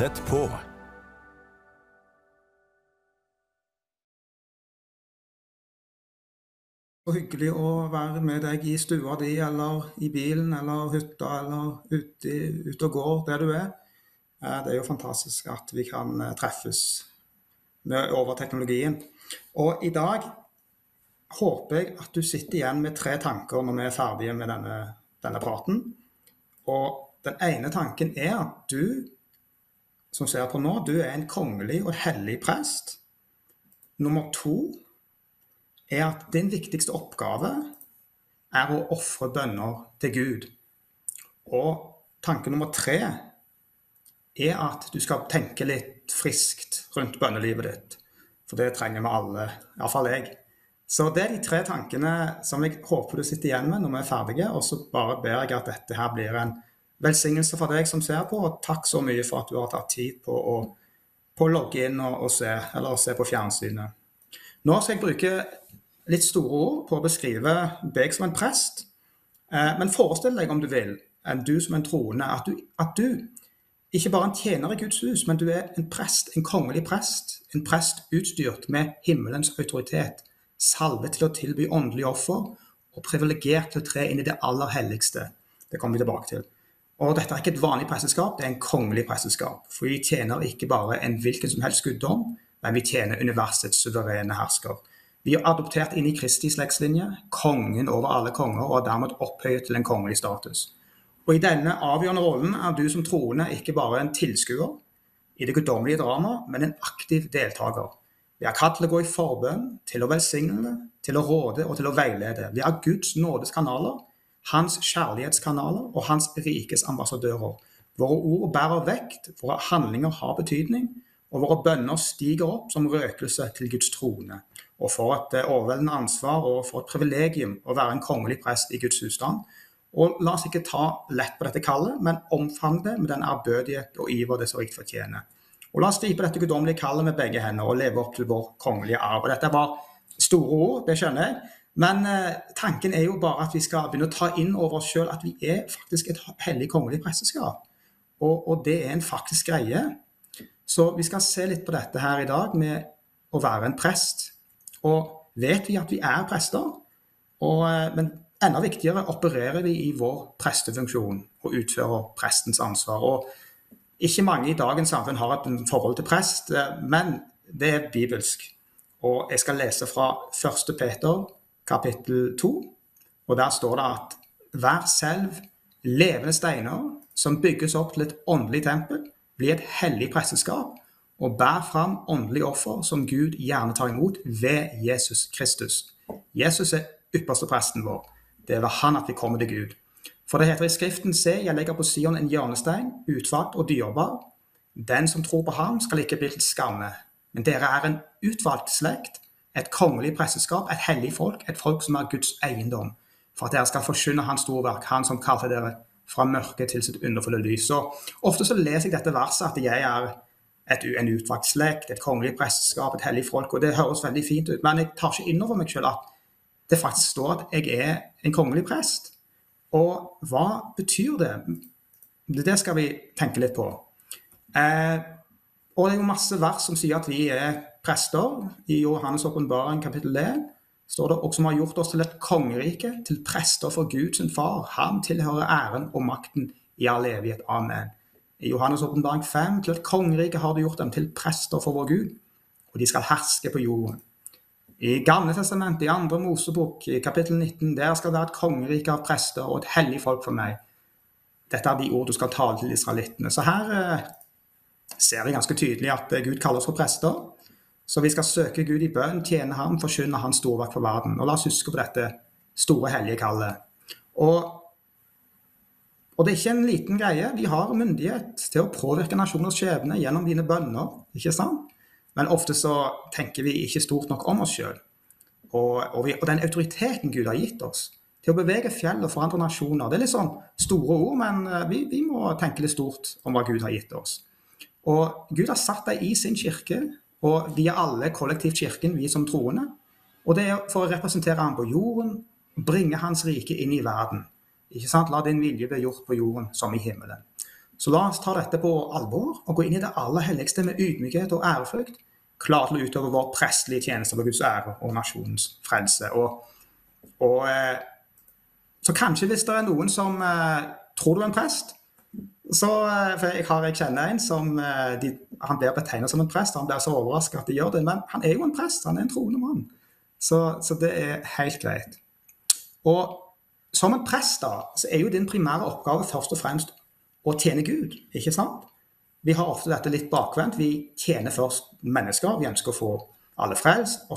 Tett på. Så hyggelig å være med deg i stua di, eller i bilen, eller hytta, eller ute, ute og går der du er. Eh, Det er jo fantastisk at vi kan eh, treffes over teknologien. Og i dag håper jeg at du sitter igjen med tre tanker når vi er ferdige med denne, denne praten. Og den ene tanken er at du som ser på nå, du er en kongelig og hellig prest. Nummer to er at din viktigste oppgave er å ofre bønner til Gud. Og tanke nummer tre er at du skal tenke litt friskt rundt bønnelivet ditt. For det trenger vi alle, iallfall jeg. Så det er de tre tankene som jeg håper du sitter igjen med når vi er ferdige. Og så bare ber jeg at dette her blir en velsignelse for deg som ser på. Og takk så mye for at du har tatt tid på å, på å logge inn og, og se, eller se på fjernsynet. Nå skal jeg bruke litt store ord på å beskrive deg som en prest. Eh, Men forestill deg, om du vil, du som en troende, at du, at du ikke bare en tjener i Guds hus, men du er en prest, en kongelig prest. En prest utstyrt med himmelens autoritet, salvet til å tilby åndelig offer og privilegert til å tre inn i det aller helligste. Det kommer vi tilbake til. Og dette er ikke et vanlig presteskap, det er en kongelig presteskap. For vi tjener ikke bare en hvilken som helst guddom, men vi tjener universets suverene hersker. Vi er adoptert inn i Kristi slektslinje, kongen over alle konger, og er dermed opphøyet til en kongelig status. Og I denne avgjørende rollen er du som troende ikke bare en tilskuer i det guddommelige drama, men en aktiv deltaker. Vi er kalt til å gå i forbønn, til å velsigne, til å råde og til å veilede. Vi er Guds nådes kanaler, hans kjærlighetskanaler og hans rikes ambassadører. Våre ord bærer vekt, våre handlinger har betydning, og våre bønner stiger opp som røkelse til Guds trone. Og for et eh, overveldende ansvar og for et privilegium å være en kongelig prest i Guds husstand. Og la oss ikke ta lett på dette kallet, men omfavne det med den ærbødighet og iver det så rikt fortjener. Og la oss gripe dette guddommelige kallet med begge hender og leve opp til vår kongelige arv. Og dette var store ord, det skjønner jeg. Men eh, tanken er jo bare at vi skal begynne å ta inn over oss sjøl at vi er faktisk et hellig kongelig presteskap. Og, og det er en faktisk greie. Så vi skal se litt på dette her i dag med å være en prest. Og vet vi at vi er prester? Og, eh, men enda viktigere, opererer vi i vår prestefunksjon og utfører prestens ansvar? Og ikke mange i dagens samfunn har et forhold til prest, eh, men det er bibelsk. Og jeg skal lese fra 1. Peter kapittel 2, og der står det at vær selv levende steiner som bygges opp til et åndelig tempel, blir et hellig presteskap og bærer fram åndelig offer som Gud gjerne tar imot ved Jesus Kristus. Jesus er ypperste presten vår. Det er ved han at vi kommer til Gud. For det heter i Skriften, se, jeg legger på Sion en hjørnestein, utvalgt og dyrebar. Den som tror på ham, skal ikke bli til skamme. Men dere er en utvalgt slekt, et kongelig presteskap, et hellig folk, et folk som er Guds eiendom. For at dere skal forkynne hans storverk, han som kalte dere fra mørket til sitt underfulle lys. Så ofte så leser jeg dette verset at jeg er et, en utvalgt slekt, et kongelig presteskap, et hellig folk, og det høres veldig fint ut. Men jeg tar ikke inn over meg selv at det faktisk står at jeg er en kongelig prest. Og hva betyr det? Det skal vi tenke litt på. Eh, og det er jo masse vers som sier at vi er prester. I Johannes' åpenbaring kapittel 1 står det og som har gjort oss til et kongerike, til prester for Gud sin far. Han tilhører æren og makten i all evighet. Amen. I Johannes' åpenbaring 5 til et kongerike har du gjort dem til prester for vår Gud, og de skal herske på jorden. I Gamle testamentet, i andre Mosebok, i kapittel 19, der skal det være et kongerike av prester og et hellig folk for meg. Dette er de ord du skal tale til israelittene. Så her eh, ser vi ganske tydelig at eh, Gud kaller oss for prester. Så vi skal søke Gud i bønn, tjene ham, forkynne hans storverk for verden. Og la oss huske på dette store, hellige kallet. Og, og det er ikke en liten greie. Vi har myndighet til å påvirke nasjoners skjebne gjennom dine bønner. ikke sant? Men ofte så tenker vi ikke stort nok om oss sjøl. Og, og, og den autoriteten Gud har gitt oss til å bevege fjell og forandre nasjoner. Det er litt sånn store ord, men eh, vi, vi må tenke litt stort om hva Gud har gitt oss. Og Gud har satt deg i sin kirke, og vi er alle kollektivt kirken, vi som troende. Og det er for å representere ham på jorden, bringe hans rike inn i verden. Ikke sant? La din vilje bli gjort på jorden som i himmelen. Så la oss ta dette på alvor og gå inn i det aller helligste med ydmykhet og ærefrykt, klar til å utøve vår prestelige tjeneste på Guds ære og nasjonens frelse. Og, og, eh, så kanskje hvis det er noen som eh, tror du er en prest, så, eh, jeg, har, jeg kjenner en som de, han blir betegnet som en prest. Han blir så overrasket at de gjør det, men han er jo en prest. Han er en troende mann. Så, så det er helt greit. Og som en prest da, så er jo din primære oppgave først og fremst å tjene Gud, ikke sant? Vi har ofte dette litt bakvendt. Vi tjener først mennesker. Vi ønsker å få alle frelst.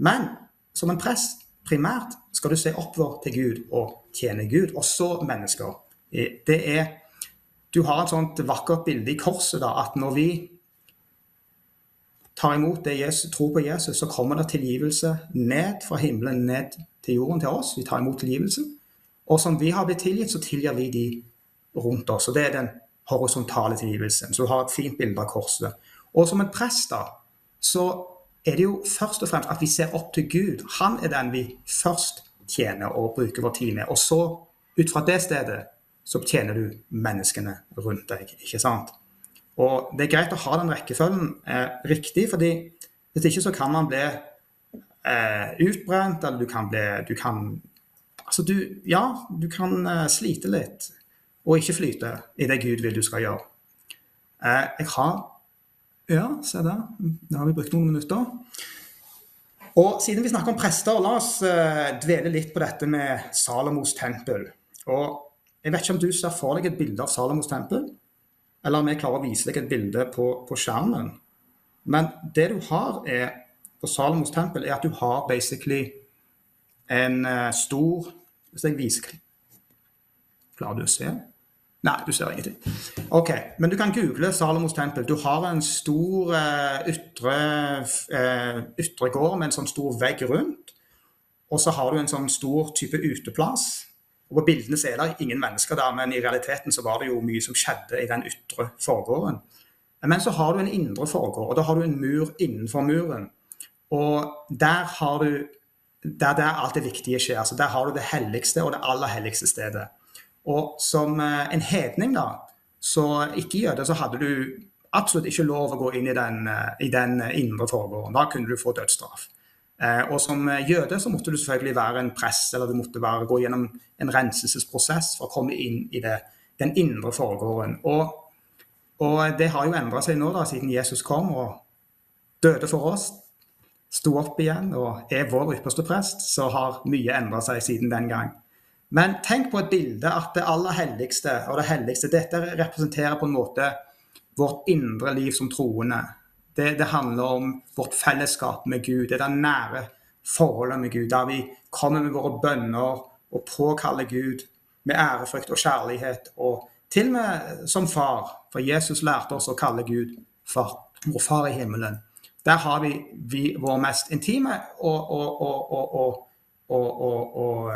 Men som en prest, primært, skal du se oppover til Gud og tjene Gud. Og så mennesker. Det er Du har et sånt vakkert bilde i korset, da, at når vi tar imot det Jesus, tror på Jesus, så kommer det tilgivelse ned fra himmelen, ned til jorden til oss. Vi tar imot tilgivelsen. Og som vi har blitt tilgitt, så tilgir vi de rundt oss. Og det er den horisontale tilgivelsen. Så du har et fint bilde av korset. Og som en prest, da, så er det jo først og fremst at vi ser opp til Gud. Han er den vi først tjener og bruker vår tid med. Og så, ut fra det stedet, så tjener du menneskene rundt deg. ikke sant? Og det er greit å ha den rekkefølgen eh, riktig, fordi hvis ikke så kan man bli eh, utbrent, eller du kan bli du kan, Altså, du Ja, du kan eh, slite litt og ikke flyte i det Gud vil du skal gjøre. Eh, jeg har Ja, se der. Nå har vi brukt noen minutter. Og siden vi snakker om prester, la oss eh, dvele litt på dette med Salomos tempel. Og jeg vet ikke om du ser for deg et bilde av Salomos tempel, eller om jeg klarer å vise deg et bilde på, på skjermen. Men det du har er, på Salomos tempel, er at du har basically en uh, stor Hvis jeg viser Klarer du å se? Nei, du ser ingenting. Ok, Men du kan google Salomos tempel. Du har en stor uh, ytre, uh, ytre gård med en sånn stor vegg rundt. Og så har du en sånn stor type uteplass. Og På bildene så er det ingen mennesker der, men i realiteten så var det jo mye som skjedde i den ytre forgården. Men så har du en indre forgård, og da har du en mur innenfor muren. Og der har du der, der alt det viktige skjer. altså Der har du det helligste og det aller helligste stedet. Og som eh, en hedning, da, så ikke jøde, så hadde du absolutt ikke lov å gå inn i den, eh, i den indre forgården. Da kunne du få dødsstraff. Eh, og som jøde så måtte du selvfølgelig være en press, eller du måtte være, gå gjennom en renselsesprosess for å komme inn i det, den indre forgården. Og, og det har jo endra seg nå, da, siden Jesus kom og døde for oss, sto opp igjen og er vår ypperste prest, så har mye endra seg siden den gang. Men tenk på et bilde at det aller helligste og det helligste Dette representerer på en måte vårt indre liv som troende. Det, det handler om vårt fellesskap med Gud. Det er det nære forholdet med Gud, der vi kommer med våre bønner og påkaller Gud med ærefrykt og kjærlighet. Og til og med som far, for Jesus lærte oss å kalle Gud for vår far i himmelen. Der har vi, vi vår mest intime og, og, og, og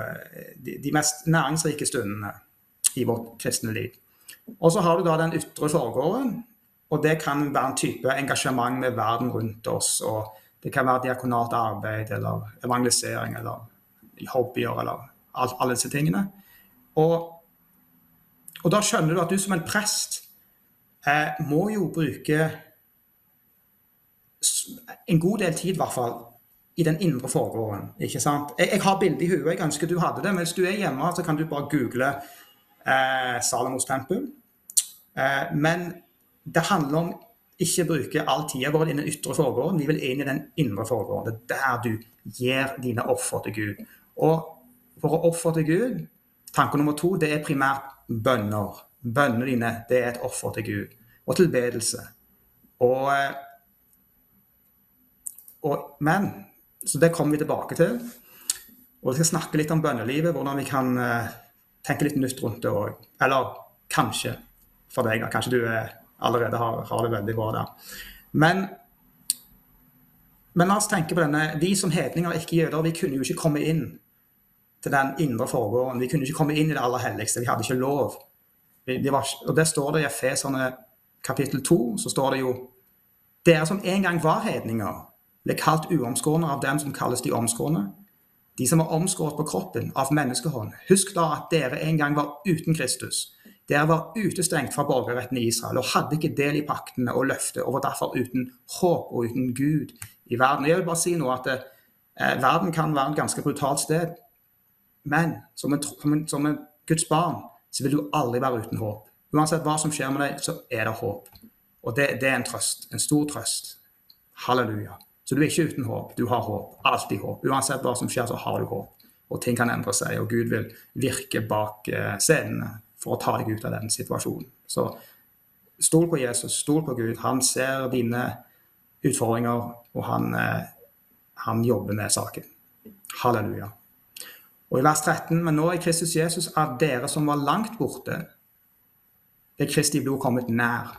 de, de, mest næringsrike stundene i vårt kristne liv. Og så har du da den ytre forgården, og det kan være en type engasjement med verden rundt oss. og Det kan være diakonalt arbeid eller evangelisering eller hobbyer eller alt, alle disse tingene. Og, og, da skjønner du at du som en prest eh, må jo bruke en god del tid, i hvert fall, i den indre foregården. ikke sant? Jeg, jeg har bildet i huet, jeg ønsker du hadde det. Men hvis du er hjemme, så kan du bare google eh, Salomos tempel. Eh, men det handler om ikke bruke all tida vår i den ytre forgården. Vi vil inn i den indre forgården. Er der du gir dine offer til Gud. Og for å ofre til Gud, tanke nummer to, det er primært bønner. Bønnene dine, det er et offer til Gud. Og tilbedelse. Og, eh, og, men så det kommer vi tilbake til. Og vi skal snakke litt om bønnelivet, hvordan vi kan uh, tenke litt nytt rundt det òg. Eller kanskje for deg. Kanskje du uh, allerede har, har, det veldig bra der. Men, men la oss tenke på denne. Vi som hedninger, ikke jøder, vi kunne jo ikke komme inn til den indre forgården. Vi kunne ikke komme inn i det aller helligste. Vi hadde ikke lov. Vi, vi var, og det står det i Efeserne kapittel 2, så står det jo Dere som en gang var hedninger, ble kalt uomskårne av dem som kalles de omskårne. De som er omskåret på kroppen av menneskehånd. Husk da at dere en gang var uten Kristus, Dere var utestengt fra borgerretten i Israel og hadde ikke del i paktene og løftet, og var derfor uten håp og uten Gud i verden. Jeg vil bare si noe at eh, Verden kan være et ganske brutalt sted, men som en, som, en, som en Guds barn så vil du aldri være uten håp. Uansett hva som skjer med deg, så er det håp. Og det, det er en trøst. En stor trøst. Halleluja. Så du er ikke uten håp. Du har håp. Alltid håp. Uansett hva som skjer, så har du håp. Og ting kan endre seg, og Gud vil virke bak eh, scenene for å ta deg ut av den situasjonen. Så stol på Jesus, stol på Gud. Han ser dine utfordringer, og han, eh, han jobber med saken. Halleluja. Og i vers 13.: Men nå er Kristus Jesus av dere som var langt borte, er Kristi blod kommet nær.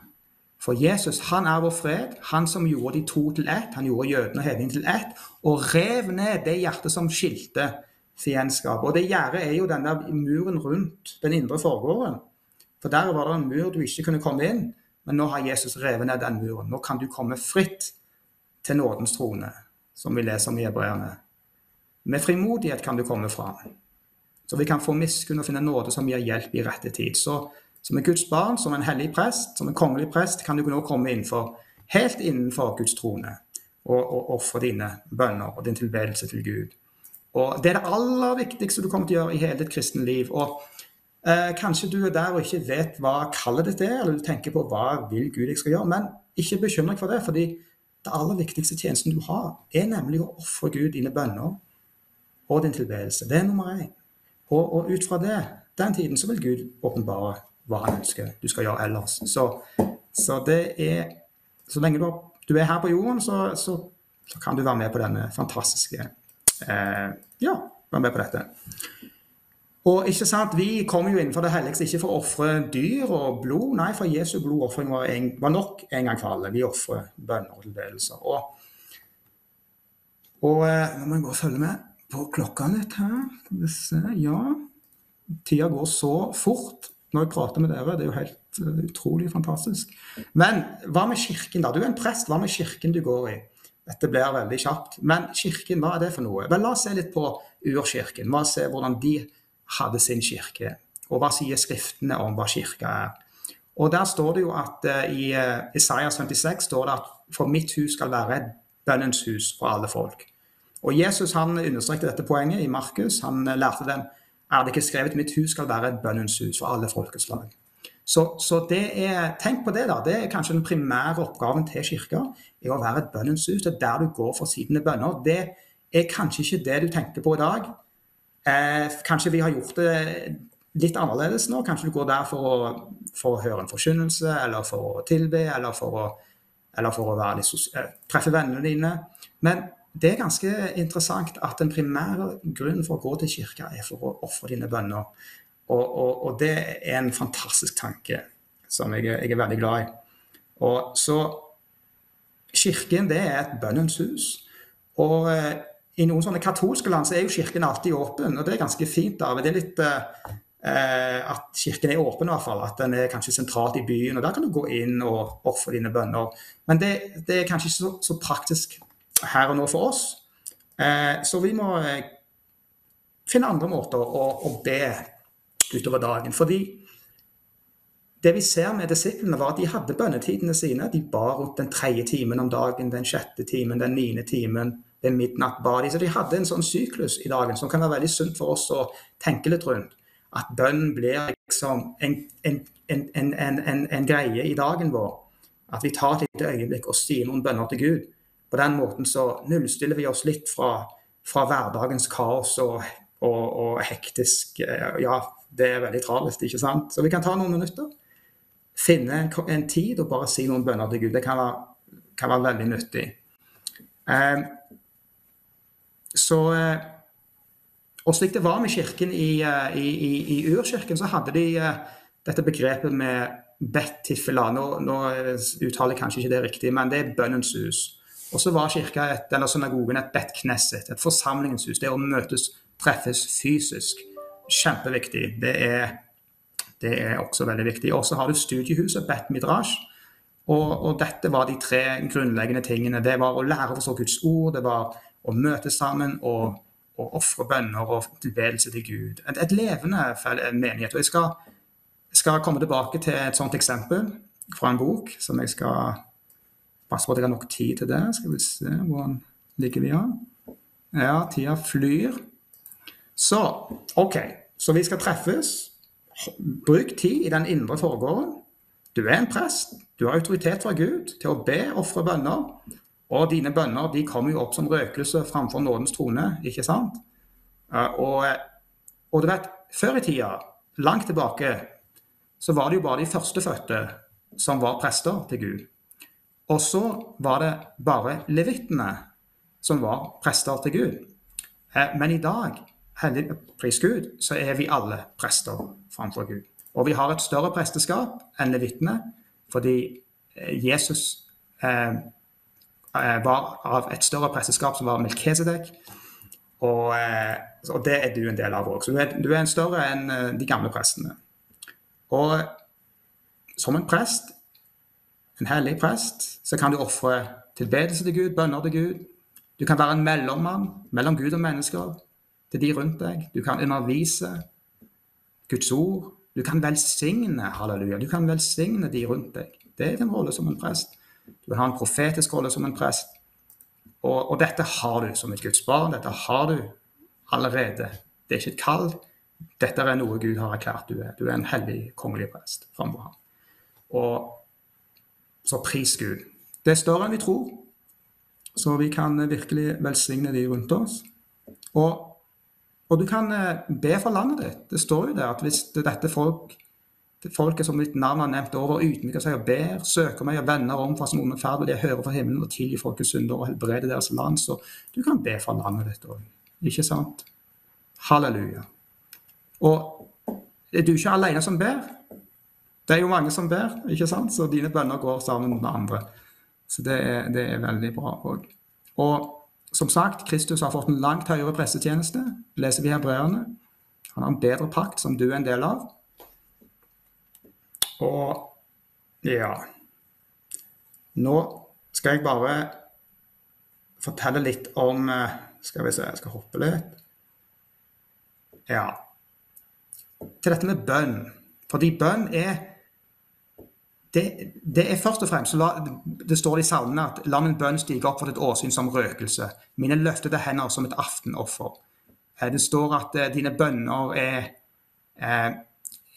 For Jesus han er vår fred, han som gjorde de to til ett. Han gjorde jødene og hedningene til ett, og rev ned det hjertet som skilte fiendskap. Og det gjerdet er jo den der muren rundt den indre forgården. For der var det en mur du ikke kunne komme inn, men nå har Jesus revet ned den muren. Nå kan du komme fritt til nådens trone, som vi leser om i hebreerne. Med frimodighet kan du komme fram. Så vi kan få miskunn og finne nåde som gir hjelp i rette tid. Så som et Guds barn, som en hellig prest, som en kongelig prest, kan du nå komme innenfor, helt innenfor Guds trone og, og ofre dine bønner og din tilbedelse til Gud. Og Det er det aller viktigste du kommer til å gjøre i hele ditt kristne liv. og eh, Kanskje du er der og ikke vet hva kallet ditt er, eller du tenker på hva vil Gud jeg skal gjøre. Men ikke bekymre deg for det, fordi det aller viktigste tjenesten du har, er nemlig å ofre Gud dine bønner og din tilbedelse. Det er nummer én. Og, og, ut fra det, den tiden, så vil Gud åpenbare hva han ønsker du skal gjøre ellers. Så, så det er Så lenge du, er her på jorden, så, så, så kan du være med på denne fantastiske eh, ja, være med på dette. Og ikke sant, Vi kommer jo innenfor det helligste ikke for å ofre dyr og blod. Nei, for Jesu blodofring var, var, nok en gang for alle. Vi ofrer bønner og tilbedelser. Og, og eh, nå må jeg og følge med på klokka litt her. Skal vi se Ja. Tida går så fort når jeg prater med dere. Det er jo helt uh, utrolig fantastisk. Men hva med kirken, da? Du er en prest. Hva med kirken du går i? Dette blir veldig kjapt. Men kirken, hva er det for noe? Vel, La oss se litt på urkirken. La oss se hvordan de hadde sin kirke. Og hva sier skriftene om hva kirka er? Og Der står det jo at uh, i uh, Isaiah 56 står det at for mitt hus skal være et bønnens hus for alle folk. Og Jesus han understrekte dette poenget i Markus. Han uh, lærte dem er det ikke skrevet mitt hus skal være et bønnens hus for alle folkeslag. Så, så er, tenk på det. da, Det er kanskje den primære oppgaven til kirka. er Å være et bønnens hus. Det er der du går for sine bønner. Det er kanskje ikke det du tenker på i dag. Eh, kanskje vi har gjort det litt annerledes nå. Kanskje du går der for å, for å høre en forkynnelse, eller for å tilbe, eller for å, eller for å litt, eh, treffe vennene dine. Men det er ganske interessant at den primære grunnen for å gå til kirka er for å ofre dine bønner. Og, og, og, det er en fantastisk tanke som jeg, jeg, er veldig glad i. Og så Kirken det er et bønnens hus. Og eh, i noen sånne katolske land så er jo kirken alltid åpen, og det er ganske fint. da, Det er litt eh, eh, at kirken er åpen, i hvert fall. At den er kanskje sentralt i byen. og Der kan du gå inn og ofre dine bønner. Men det, det er kanskje ikke så, så, praktisk her og nå for oss. Eh, så vi må eh, finne andre måter å, å be utover dagen. Fordi det vi ser med disiplene, var at de hadde bønnetidene sine. De ba rundt den tredje timen om dagen, den sjette timen, den niende timen. Ved midnatt ba de. Så de hadde en sånn syklus i dagen som kan være veldig sunt for oss å tenke litt rundt. At bønn blir liksom en, en, en, en greie i dagen vår. At vi tar et lite øyeblikk og sier noen bønner til Gud. På den måten så nullstiller vi oss litt fra, fra hverdagens kaos og, og, og hektisk eh, Ja, det er veldig travelt, ikke sant? Så vi kan ta noen minutter. Finne en, tid og bare si noen bønner til Gud. Det kan være, kan være veldig nyttig. Eh, så eh, Og slik det var med kirken i, eh, i, i, i urkirken, så hadde de eh, dette begrepet med bet tiffela. Nå, nå uttaler jeg kanskje ikke det riktig, men det er bønnens hus. Og så var kirka et, eller synagogen et bet knesset, et forsamlingens hus. Det å møtes, treffes fysisk kjempeviktig. Det er, det er også veldig viktig. Og så har du studiehuset Bet Midrash. Og, og, dette var de tre grunnleggende tingene. Det var å lære å forstå Guds ord, det var å møtes sammen og, og ofre bønner og tilbedelse til Gud. Et, et levende menighet. Og jeg skal skal komme tilbake til et sånt eksempel fra en bok som jeg skal passe på at jeg har nok tid til det. Skal vi se hvordan ligger vi an. Ja, tida flyr. Så OK. Så vi skal treffes. Bruk tid i den indre forgården. Du er en prest. Du har autoritet fra Gud til å be, ofre bønner. Og dine bønner de kommer jo opp som røkelse framfor nådens trone, ikke sant? Og, og du vet, før i tida, langt tilbake, så var det jo bare de førstefødte som var prester til Gud. Og så var det bare levittene som var prester til Gud. Eh, men i dag, hellig pris Gud, så er vi alle prester framfor Gud. Og vi har et større presteskap enn levitene, fordi eh, Jesus eh, var av et større presteskap som var Melkesedek. Og, og, det er du en del av òg. Så du er, du er, en større enn de gamle prestene. Og som en prest, en hellig prest, så kan du ofre tilbedelse til Gud, bønner til Gud. Du kan være en mellommann mellom Gud og mennesker til de rundt deg. Du kan undervise Guds ord. Du kan velsigne halleluja. Du kan velsigne de rundt deg. Det er din rolle som en prest. Du har en profetisk rolle som en prest. Og, og, dette har du som et Guds barn. Dette har du allerede. Det er ikke et kall. Dette er noe Gud har erklært du er. Du er en hellig kongelig prest framfor ham. Og så pris Gud. Det er større enn vi tror, så vi kan virkelig velsigne de rundt oss. Og og du kan eh, be for landet ditt. Det står jo der at hvis dette folk, folket som mitt navn har nevnt over, ydmyker seg og ber, søker meg og vender om fra sin onde ferd, og de hører fra himmelen og tilgir folkets synder og helbreder deres land. Så du kan be for landet ditt òg. Ikke sant? Halleluja. Og er du ikke alene som ber? Det er jo mange som ber, ikke sant? så dine bønner går sammen med andre. Så det er, det er veldig bra òg. Og som sagt, Kristus har fått en langt høyere pressetjeneste, leser vi hebreerne. Han har en bedre pakt, som du er en del av. Og ja Nå skal jeg bare fortelle litt om eh, Skal vi se, jeg skal hoppe litt. Ja. Til dette med bønn. Fordi bønn er det, det, er først og fremst, la, Det står i salmene at 'la min bønn stige opp for ditt åsyn som røkelse'. Mine løftede hender som et aftenoffer. Eh, det står at eh, dine bønner er, er,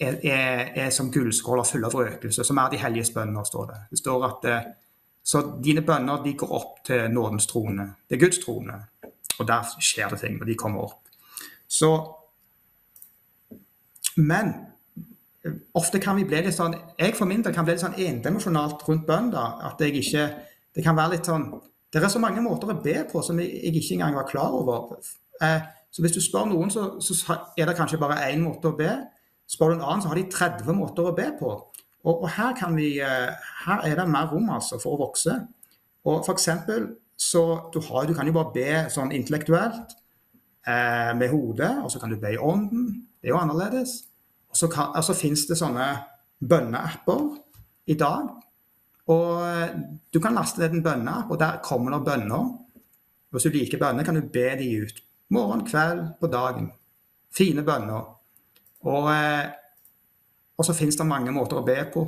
er, er som gullskåler fulle av røkelse, som er de helliges bønner, står det. Det står at eh, Så dine bønner de går opp til nådens trone. Det er Guds trone. Og der skjer det ting når de kommer opp. Så Men ofte kan vi bli litt sånn Jeg for min del kan bli litt sånn endimensjonalt rundt bønn. da, At jeg ikke Det kan være litt sånn Det er så mange måter å be på som jeg, ikke engang var klar over. Eh, så hvis du spør noen, så, så, er det kanskje bare én måte å be. Spør du en annen, så har de 30 måter å be på. Og, og her, vi, eh, her er det mer rom altså for å vokse. Og for eksempel, så du, har, du kan jo bare be sånn intellektuelt eh, med hodet, og så kan du be i ånden. Det er jo annerledes. Så, altså, finnes det sånne bønneapper i dag. Og eh, du kan laste ned en bønneapp, og der kommer det bønner. Hvis du liker bønner, kan du be de ut. Morgen, kveld, på dagen. Fine bønner. Og, eh, og så finnes det mange måter å be på.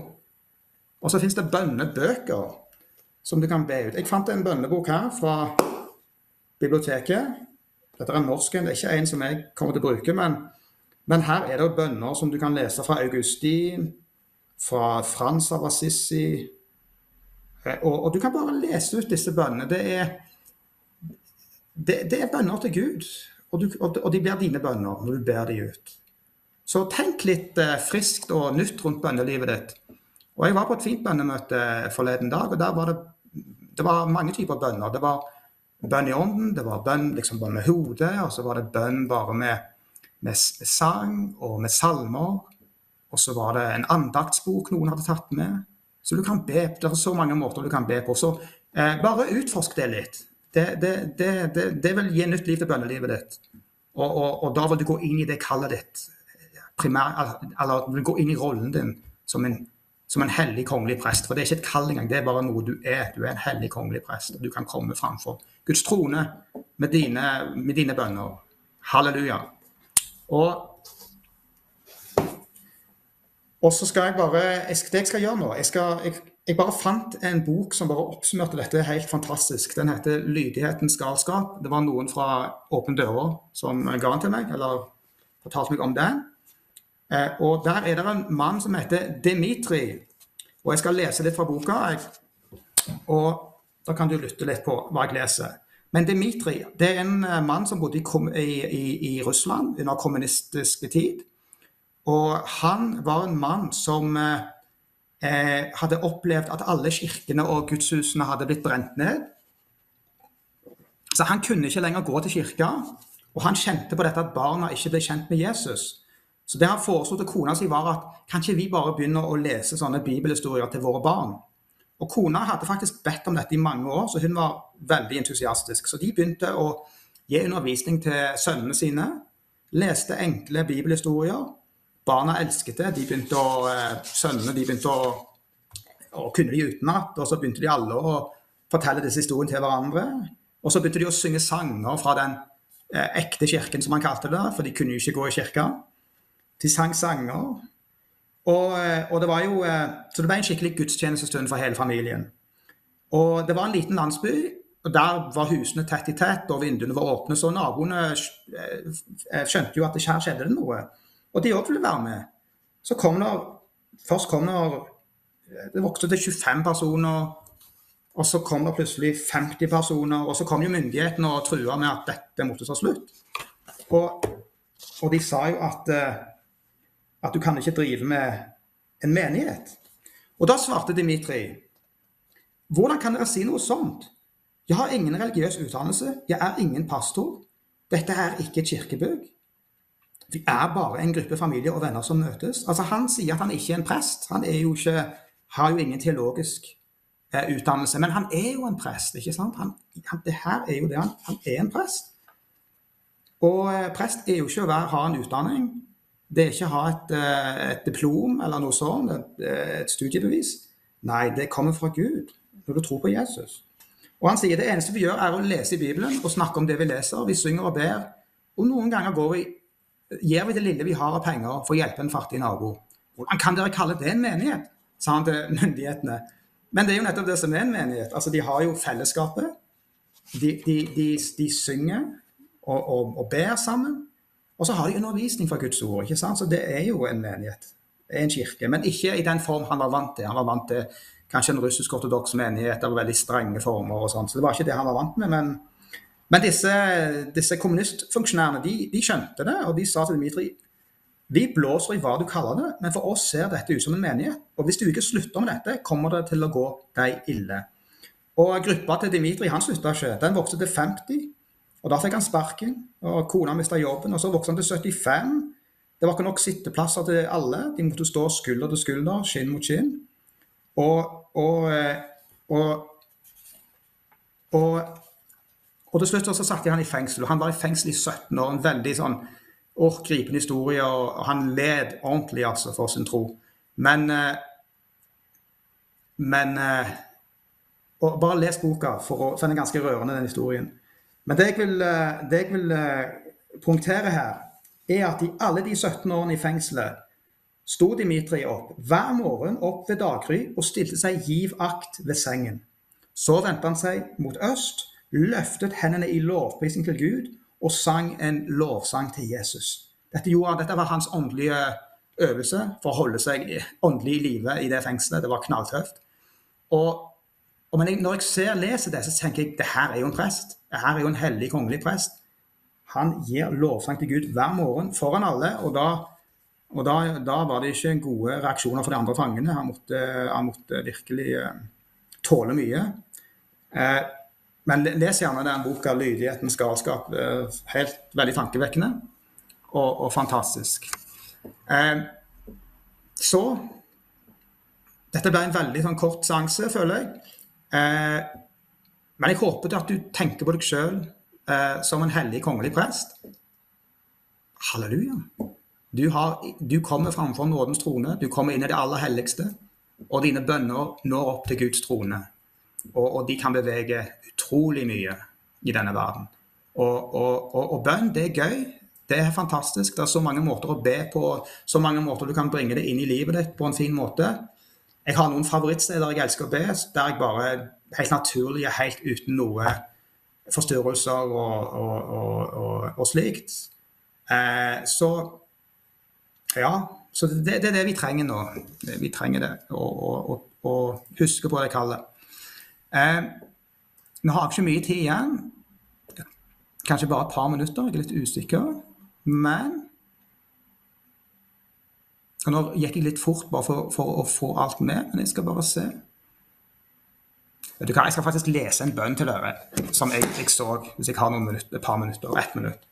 Og så finnes det bønnebøker som du kan be ut. Jeg fant en bønnebok her fra biblioteket. Dette er en norsk en, det er ikke en som jeg kommer til å bruke. men men her er det bønner som du kan lese fra Augustin, fra Frans av Assisi. Eh, og, og, du kan bare lese ut disse bønnene. Det er, det, det er bønner til Gud, og, du, og, de blir dine bønner når du ber de ut. Så tenk litt eh, friskt og nytt rundt bønnelivet ditt. Og Jeg var på et fint bønnemøte forleden dag, og der var det, det var mange typer bønner. Det var bønn i ånden, det var bønn, liksom bønn med hodet, og så var det bønn bare med med sang og med salmer. Og så var det en andaktsbok noen hadde tatt med. Så du kan be, Det er så mange måter du kan be på. Så eh, bare utforsk det litt. Det, det, det, det, vil gi nytt liv til bønnelivet ditt. Og, og, og, da vil du gå inn i det kallet ditt. Primær, eller du vil gå inn i rollen din som en, som en hellig kongelig prest. For det er ikke et kall engang, det er bare noe du er. Du er en hellig kongelig prest. og Du kan komme framfor Guds trone med dine, med dine bønner. Halleluja. Og, Og så skal jeg bare Det jeg skal gjøre nå jeg, skal, jeg, jeg, bare fant en bok som bare oppsummerte dette helt fantastisk. Den heter 'Lydighetens galskap'. Det var noen fra Åpne dører som ga den til meg, eller fortalte meg om den. Eh, og der er det en mann som heter Dimitri. Og jeg skal lese litt fra boka. Og da kan du lytte litt på hva jeg leser. Men Dmitri, det er en eh, mann som bodde i, i, i Russland under kommunistisk tid. Og han var en mann som eh, eh, hadde opplevd at alle kirkene og gudshusene hadde blitt brent ned. Så han kunne ikke lenger gå til kirka. Og han kjente på dette at barna ikke ble kjent med Jesus. Så det han foreslo til kona si, var at kan ikke vi bare begynne å lese sånne bibelhistorier til våre barn? Og Kona hadde faktisk bedt om dette i mange år, så hun var veldig entusiastisk. Så de begynte å gi undervisning til sønnene sine. Leste enkle bibelhistorier. Barna elsket det. De begynte å, eh, sønnene de begynte å, å kunne de utenat. Og så begynte de alle å fortelle disse historiene til hverandre. Og så begynte de å synge sanger fra den eh, ekte kirken, som han kalte det, for de kunne jo ikke gå i kirka. De sang sanger. Og, eh, og, det var jo, eh, så det ble en skikkelig gudstjenestestund for hele familien. Og det var en liten landsby, og der var husene tett i tett, og vinduene var åpne. Så naboene eh, skjønte jo at her skjedde det noe. Og de òg ville være med. Så kom det Først kom det Det vokste til 25 personer. Og så kom det plutselig 50 personer. Og så kom jo myndighetene og trua med at dette måtte ta slutt. Og, og de sa jo at at du kan ikke drive med en menighet. Og da svarte Dimitri hvordan kan dere si noe sånt? Jeg har ingen religiøs utdannelse, jeg er ingen pastor. Dette er ikke et kirkebygg. Vi er bare en gruppe familier og venner som møtes. Altså Han sier at han ikke er en prest. Han er jo ikke, har jo ingen teologisk eh, utdannelse. Men han er jo en prest, ikke sant? Han, han, det her er jo det han, han er en prest. Og eh, prest er jo ikke å være, ha en utdanning. Det er ikke å ha et, eh, et, diplom eller noe sånt, et, eh, et, studiebevis. Nei, det kommer fra Gud når du tror på Jesus. Og han sier det eneste vi gjør, er å lese i Bibelen og snakke om det vi leser. Vi synger og ber. Og noen ganger går vi, gir vi det lille vi har av penger for å hjelpe en fattig nabo. Hvordan kan dere kalle det en menighet? sa han til myndighetene. Men det er jo nettopp det som er en menighet. Altså, De har jo fellesskapet. De, de, de, de synger og, og, og ber sammen. Og så har de undervisning fra Guds ord. ikke sant? Så det er jo en menighet. En kirke. Men ikke i den form han var vant til. Han var vant til kanskje en russisk-ortodoks menighet av veldig strenge former. og sånn. Så det var ikke det han var vant med. Men, men disse, disse kommunistfunksjonærene de, de, skjønte det, og de sa til Dimitri vi blåser i hva du kaller det, men for oss ser dette ut som en menighet. Og hvis du ikke slutter med dette, kommer det til å gå deg ille. Og gruppa til Dimitri han slutta ikke. Den vokste til 50. Og Da fikk han sparken, og kona mista jobben. og Så vokste han til 75. Det var ikke nok sitteplasser til alle. De måtte stå skulder til skulder, skinn mot skinn. Og, og, eh, og, og, til slutt så satte jeg han i fengsel. og Han var i fengsel i 17 år. En veldig sånn orkgripende gripende historie. og Han led ordentlig altså for sin tro. Men, eh, men og Bare les boka, for, å, for den er ganske rørende, den historien. Men det jeg vil, eh, det jeg vil eh, punktere her, er at i alle de 17 årene i fengselet sto Dimitri opp hver morgen opp ved daggry og stilte seg giv akt ved sengen. Så vendte han seg mot øst, løftet hendene i lovprising til Gud og sang en lovsang til Jesus. Dette, gjorde, dette var hans åndelige øvelse for å holde seg åndelig i live i det fengselet. Det var knalltøft. Og og men jeg, når jeg ser, leser det, så tenker jeg det her er jo en prest. Det her er jo en hellig kongelig prest. Han gir lovsang til Gud hver morgen foran alle. Og da, og da, da var det ikke gode reaksjoner for de andre fangene. Han måtte, han måtte virkelig uh, tåle mye. Uh, men les gjerne den boka 'Lydighetens galskap'. Uh, helt veldig tankevekkende og, og fantastisk. så dette ble en veldig sånn, kort seanse, føler jeg. Eh, men jeg håper at du tenker på deg sjøl eh, som en hellig kongelig prest. Halleluja. Du, har, du kommer framfor nådens trone. Du kommer inn i det aller helligste. Og dine bønner når opp til Guds trone. Og, og de kan bevege utrolig mye i denne verden. Og, og, og, bønn, det er gøy. Det er fantastisk. Det er så mange måter å be på, så mange måter du kan bringe det inn i livet ditt på en fin måte. Jeg har noen favorittsteder jeg elsker å be, der jeg bare helt naturlig er helt uten noe forstyrrelser og, og, og, og slikt. Eh, så ja. Så det, det, er det vi trenger nå. Vi trenger det. Å huske på det kallet. Eh, vi har ikke mye tid igjen. Kanskje bare et par minutter. Jeg er litt usikker. Men og Nå gikk jeg litt fort bare for, for, å få alt med, men jeg skal bare se. Vet du hva, Jeg skal faktisk lese en bønn til dere som jeg, jeg så hvis jeg har noen minutter, et par minutter. ett minutt.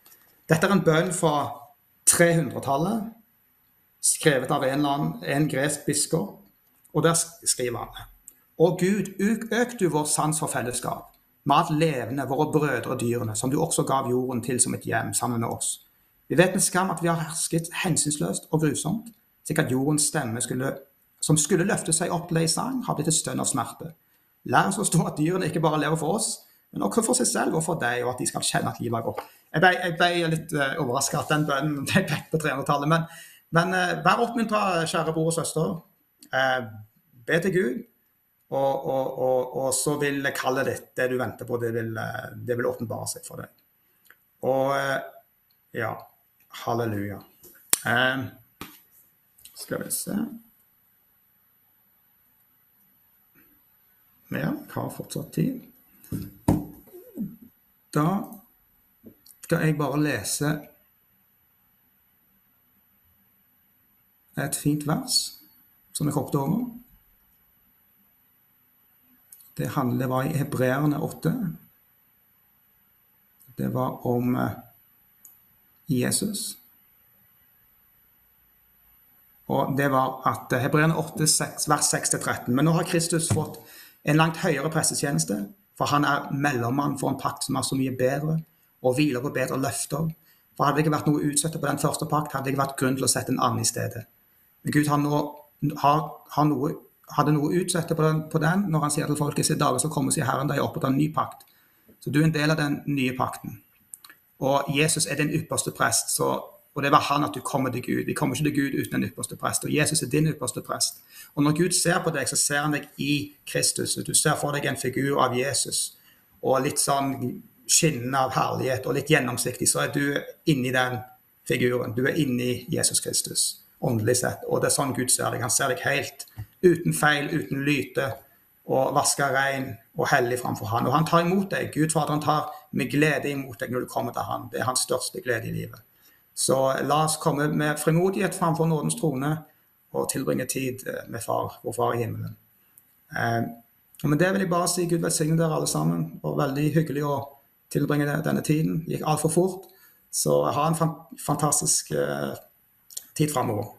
Dette er en bønn fra 300-tallet, skrevet av en, land, en gresk biskop. Og der skriver han Å Gud, øk du vår sans for fellesskap, med alt levende, våre brødre og dyrene, som du også gav jorden til som et hjem sammen med oss. Vi vet med skam at vi har hersket hensynsløst og grusomt, slik at jordens stemme, skulle, som skulle løfte seg opp til ei sang, har blitt et stønn av smerte. Lær oss å stå at dyrene ikke bare lever for oss, men også for seg selv og for deg, og at de skal kjenne at livet er godt. Jeg ble, jeg ble litt uh, eh, overraska at den bønnen ble bedt på 300-tallet. Men, men uh, vær oppmuntra, kjære bror og søster. Uh, be til Gud, og, og, og, og, så vil kallet ditt, det du venter på, det vil, det vil åpenbare seg for deg. Og ja. Halleluja. Eh, skal vi se Ja, har fortsatt tid. Da skal jeg bare lese et fint vers som jeg hoppet over. Det handler, var i Hebreerne 8. Det var om eh, Jesus. Og det var at Hebreerne 8, 6, vers 6-13. Men nå har Kristus fått en langt høyere pressetjeneste, for han er mellommann for en pakt som er så mye bedre, og hviler på bedre løfter. For hadde det ikke vært noe å utsette på den første pakt, hadde det ikke vært grunn til å sette en annen i stedet. Men Gud har nå, har, har noe, hadde noe utsette på den, på den, når han sier til folket i dager skal komme, sier Herren, da jeg opprettet en ny pakt. Så du er en del av den nye pakten. Og Jesus er din ypperste prest. Så, og det var han at du kommer til Gud. Vi kommer ikke til Gud uten en ypperste prest. Og Jesus er din ypperste prest. Og når Gud ser på deg, så ser han deg i Kristus. Du ser for deg en figur av Jesus. Og litt sånn skinnende av herlighet og litt gjennomsiktig, så er du inni den figuren. Du er inni Jesus Kristus, åndelig sett. Og det er sånn Gud ser deg. Han ser deg helt uten feil, uten lyte og vaska rein og hellig framfor han. Og han tar imot deg. Gud Faderen tar med glede imot deg når du kommer til han. Det er hans største glede i livet. Så la oss komme med frimodighet framfor nådens trone og tilbringe tid eh, med far, vår far i himmelen. Eh, men det vil jeg bare si Gud velsigne dere alle sammen. Det var veldig hyggelig å tilbringe denne tiden. Det gikk altfor fort. Så ha en fantastisk eh, tid framover.